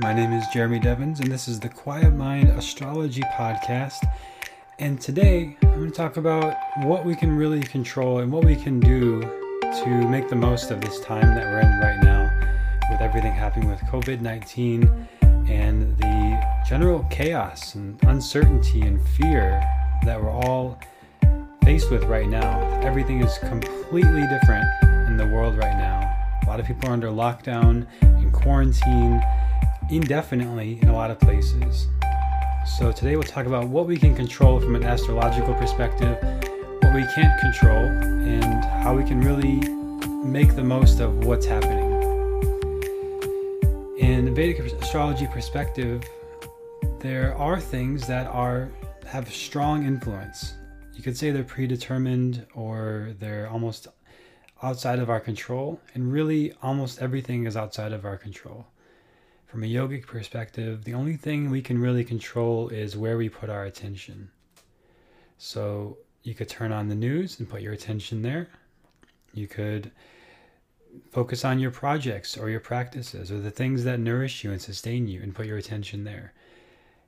My name is Jeremy Devins, and this is the Quiet Mind Astrology Podcast. And today I'm going to talk about what we can really control and what we can do to make the most of this time that we're in right now with everything happening with COVID 19 and the general chaos and uncertainty and fear that we're all faced with right now. Everything is completely different in the world right now. A lot of people are under lockdown and quarantine indefinitely in a lot of places. So, today we'll talk about what we can control from an astrological perspective, what we can't control, and how we can really make the most of what's happening. In the Vedic astrology perspective, there are things that are have strong influence. You could say they're predetermined or they're almost outside of our control, and really almost everything is outside of our control. From a yogic perspective, the only thing we can really control is where we put our attention. So you could turn on the news and put your attention there. You could focus on your projects or your practices or the things that nourish you and sustain you and put your attention there.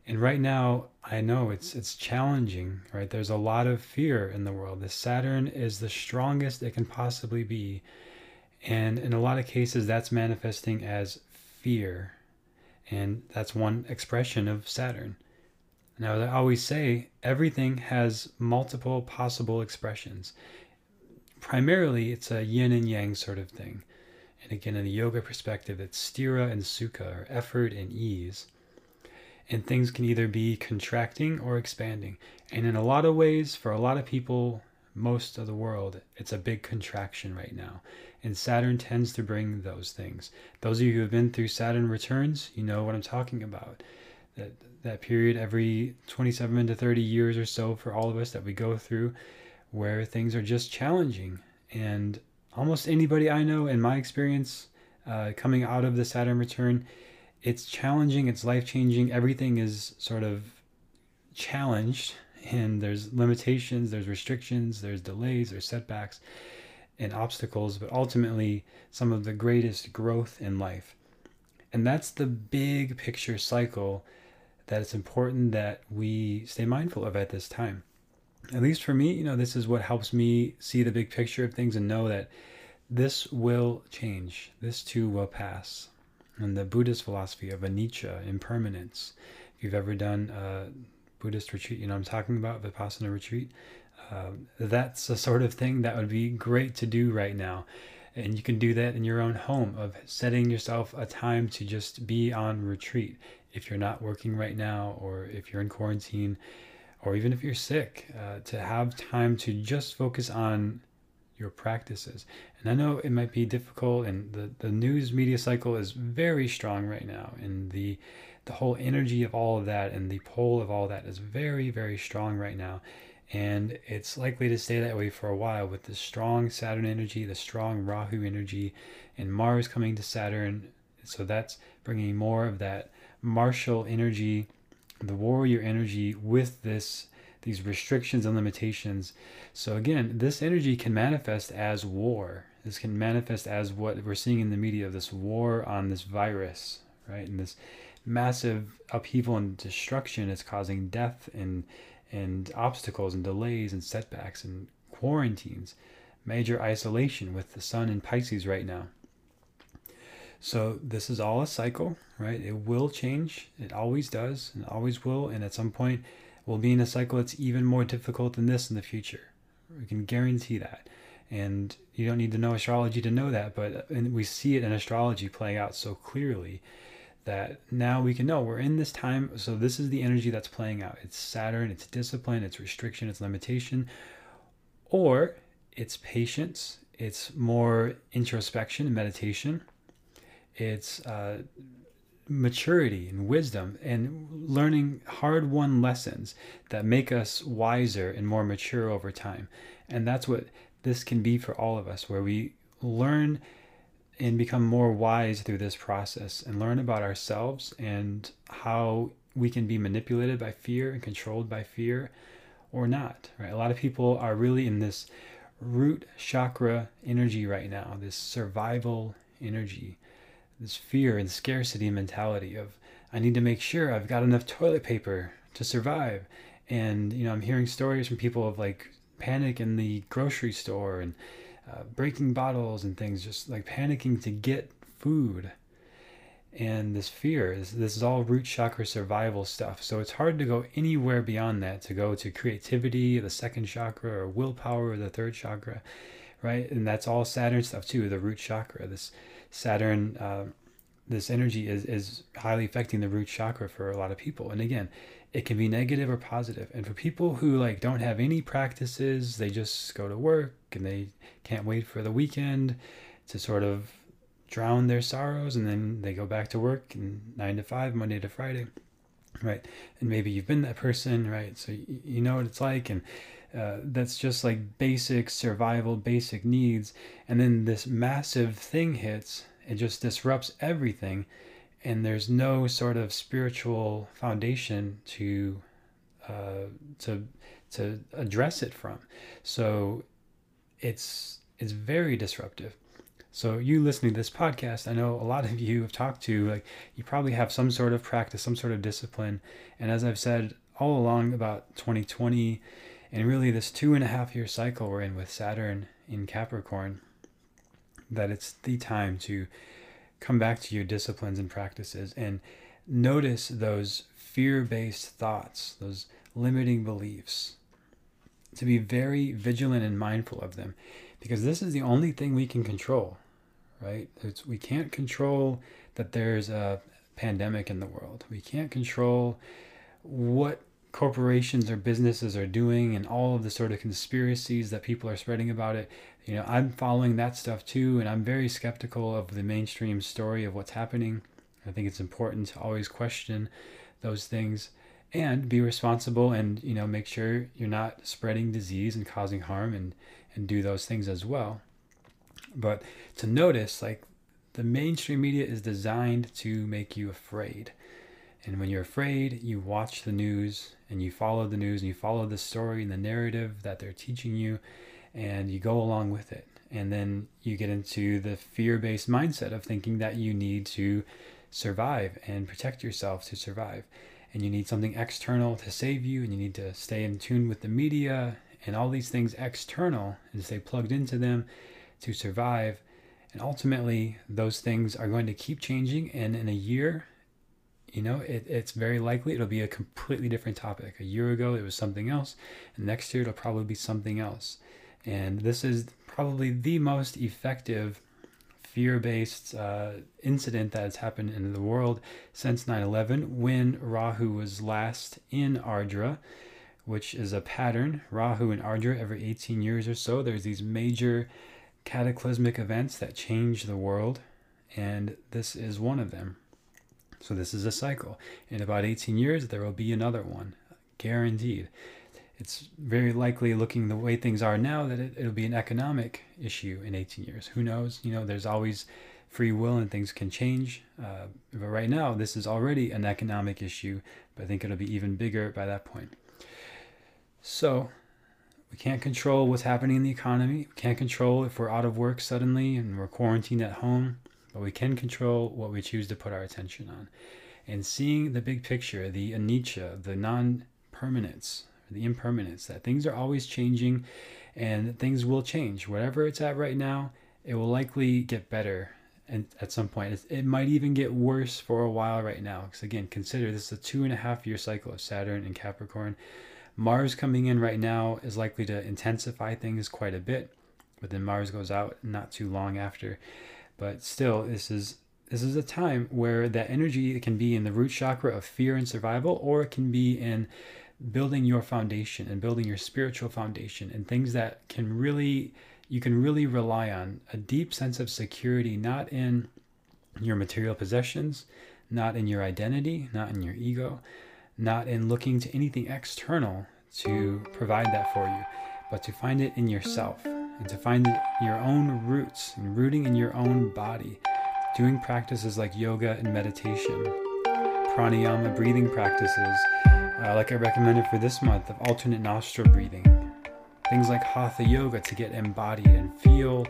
And right now, I know it's it's challenging, right? There's a lot of fear in the world. The Saturn is the strongest it can possibly be. And in a lot of cases that's manifesting as fear and that's one expression of Saturn. Now, as I always say, everything has multiple possible expressions. Primarily, it's a yin and yang sort of thing. And again, in the yoga perspective, it's stira and sukha, or effort and ease. And things can either be contracting or expanding. And in a lot of ways, for a lot of people, most of the world, it's a big contraction right now. And Saturn tends to bring those things. Those of you who have been through Saturn returns, you know what I'm talking about. That that period every 27 to 30 years or so for all of us that we go through where things are just challenging. And almost anybody I know in my experience uh, coming out of the Saturn return, it's challenging, it's life changing. Everything is sort of challenged and there's limitations, there's restrictions, there's delays, there's setbacks and obstacles, but ultimately some of the greatest growth in life. And that's the big picture cycle that it's important that we stay mindful of at this time. At least for me, you know, this is what helps me see the big picture of things and know that this will change. This too will pass. And the Buddhist philosophy of anicca, impermanence. If you've ever done a Buddhist retreat, you know I'm talking about, Vipassana retreat, um, that's the sort of thing that would be great to do right now. And you can do that in your own home of setting yourself a time to just be on retreat. If you're not working right now, or if you're in quarantine, or even if you're sick, uh, to have time to just focus on your practices. And I know it might be difficult, and the, the news media cycle is very strong right now, and the the whole energy of all of that and the pull of all that is very, very strong right now and it's likely to stay that way for a while with the strong Saturn energy, the strong Rahu energy, and Mars coming to Saturn. So that's bringing more of that martial energy, the warrior energy with this these restrictions and limitations. So again, this energy can manifest as war. This can manifest as what we're seeing in the media of this war on this virus, right? And this massive upheaval and destruction is causing death and and obstacles and delays and setbacks and quarantines, major isolation with the sun in Pisces right now. So this is all a cycle, right? It will change. It always does and always will. And at some point, we'll be in a cycle that's even more difficult than this in the future. We can guarantee that. And you don't need to know astrology to know that, but uh, and we see it in astrology playing out so clearly that now we can know we're in this time. So this is the energy that's playing out. It's Saturn, it's discipline, it's restriction, it's limitation, or it's patience, it's more introspection and meditation, it's uh, maturity and wisdom and learning hard won lessons that make us wiser and more mature over time. And that's what this can be for all of us, where we learn and become more wise through this process and learn about ourselves and how we can be manipulated by fear and controlled by fear or not right a lot of people are really in this root chakra energy right now this survival energy this fear and scarcity mentality of I need to make sure I've got enough toilet paper to survive. And, you know, I'm hearing stories from people of like panic in the grocery store and uh, breaking bottles and things, just like panicking to get food. And this fear, this, this is all root chakra survival stuff. So it's hard to go anywhere beyond that, to go to creativity, the second chakra, or willpower, the third chakra, right? And that's all Saturn stuff too, the root chakra. This Saturn, uh, this energy is, is highly affecting the root chakra for a lot of people. And again, it can be negative or positive. And for people who like don't have any practices, they just go to work and they can't wait for the weekend to sort of drown their sorrows and then they go back to work and 9 to 5 Monday to Friday. Right? And maybe you've been that person, right? So you know what it's like and uh, that's just like basic survival, basic needs. And then this massive thing hits, it just disrupts everything and there's no sort of spiritual foundation to uh, to to address it from. So it's it's very disruptive. So you listening to this podcast, I know a lot of you have talked to like you probably have some sort of practice, some sort of discipline, and as I've said all along about 2020 and really this two and a half year cycle we're in with Saturn in Capricorn, that it's the time to come back to your disciplines and practices and notice those fear based thoughts, those limiting beliefs, to be very vigilant and mindful of them because this is the only thing we can control, right? It's, we can't control that there's a pandemic in the world, we can't control what corporations or businesses are doing and all of the sort of conspiracies that people are spreading about it you know, I'm following that stuff too, and I'm very skeptical of the mainstream story of what's happening. I think it's important to always question those things and be responsible and you know make sure you're not spreading disease and causing harm and and do those things as well. But to notice like the mainstream media is designed to make you afraid. And when you're afraid you watch the news and you follow the news and you follow the story and the narrative that they're teaching you and you go along with it. And then you get into the fear based mindset of thinking that you need to survive and protect yourself to survive. And you need something external to save you, and you need to stay in tune with the media and all these things external and stay plugged into them to survive. And ultimately, those things are going to keep changing. And in a year, you know, it, it's very likely it'll be a completely different topic. A year ago, it was something else, and next year, it'll probably be something else. And this is probably the most effective fear based uh, incident that has happened in the world since 9 11 when Rahu was last in Ardra, which is a pattern. Rahu and Ardra every 18 years or so, there's these major cataclysmic events that change the world, and this is one of them. So, this is a cycle. In about 18 years, there will be another one, guaranteed it's very likely looking the way things are now that it, it'll be an economic issue in 18 years. Who knows? You know, there's always free will and things can change. Uh, but right now, this is already an economic issue, but I think it'll be even bigger by that point. So, we can't control what's happening in the economy. We can't control if we're out of work suddenly and we're quarantined at home, but we can control what we choose to put our attention on. And seeing the big picture, the anicca, the non permanence the impermanence, that things are always changing and things will change. Whatever it's at right now, it will likely get better and at some point. It might even get worse for a while right now. Because again, consider this is a two and a half year cycle of Saturn and Capricorn. Mars coming in right now is likely to intensify things quite a bit, but then Mars goes out not too long after. But still, this is this is a time where that energy can be in the root chakra of fear and survival, or it can be in building your foundation and building your spiritual foundation and things that can really you can really rely on a deep sense of security not in your material possessions not in your identity not in your ego not in looking to anything external to provide that for you but to find it in yourself and to find your own roots and rooting in your own body doing practices like yoga and meditation pranayama breathing practices uh, like I recommended for this month, of alternate nostril breathing. Things like hatha yoga to get embodied and feel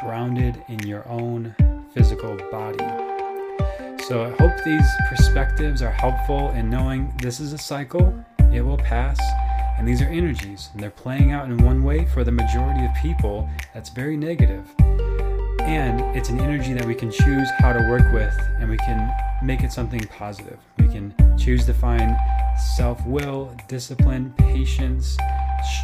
grounded in your own physical body. So I hope these perspectives are helpful in knowing this is a cycle, it will pass, and these are energies, and they're playing out in one way for the majority of people that's very negative. And it's an energy that we can choose how to work with, and we can make it something positive. We can choose to find self will, discipline, patience,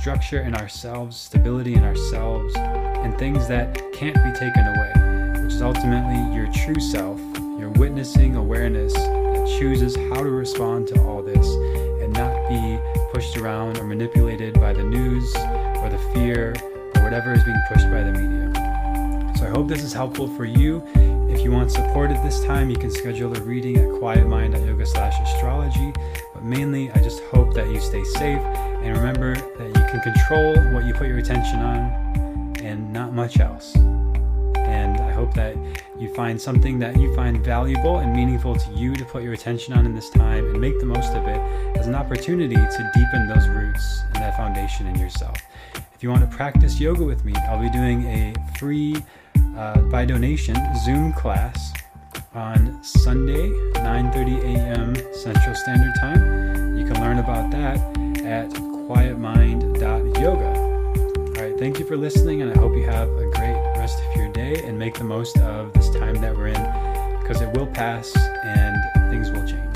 structure in ourselves, stability in ourselves, and things that can't be taken away, which is ultimately your true self, your witnessing awareness that chooses how to respond to all this and not be pushed around or manipulated by the news or the fear or whatever is being pushed by the media. So I hope this is helpful for you. If you want support at this time, you can schedule a reading at quietmind.yoga slash astrology. But mainly, I just hope that you stay safe and remember that you can control what you put your attention on and not much else. And I hope that you find something that you find valuable and meaningful to you to put your attention on in this time and make the most of it as an opportunity to deepen those roots and that foundation in yourself. If you want to practice yoga with me, I'll be doing a free, uh, by donation, Zoom class on Sunday, 9:30 a.m. Central Standard Time. You can learn about that at quietmind.yoga. All right, thank you for listening, and I hope you have a great rest of your day and make the most of this time that we're in because it will pass and things will change.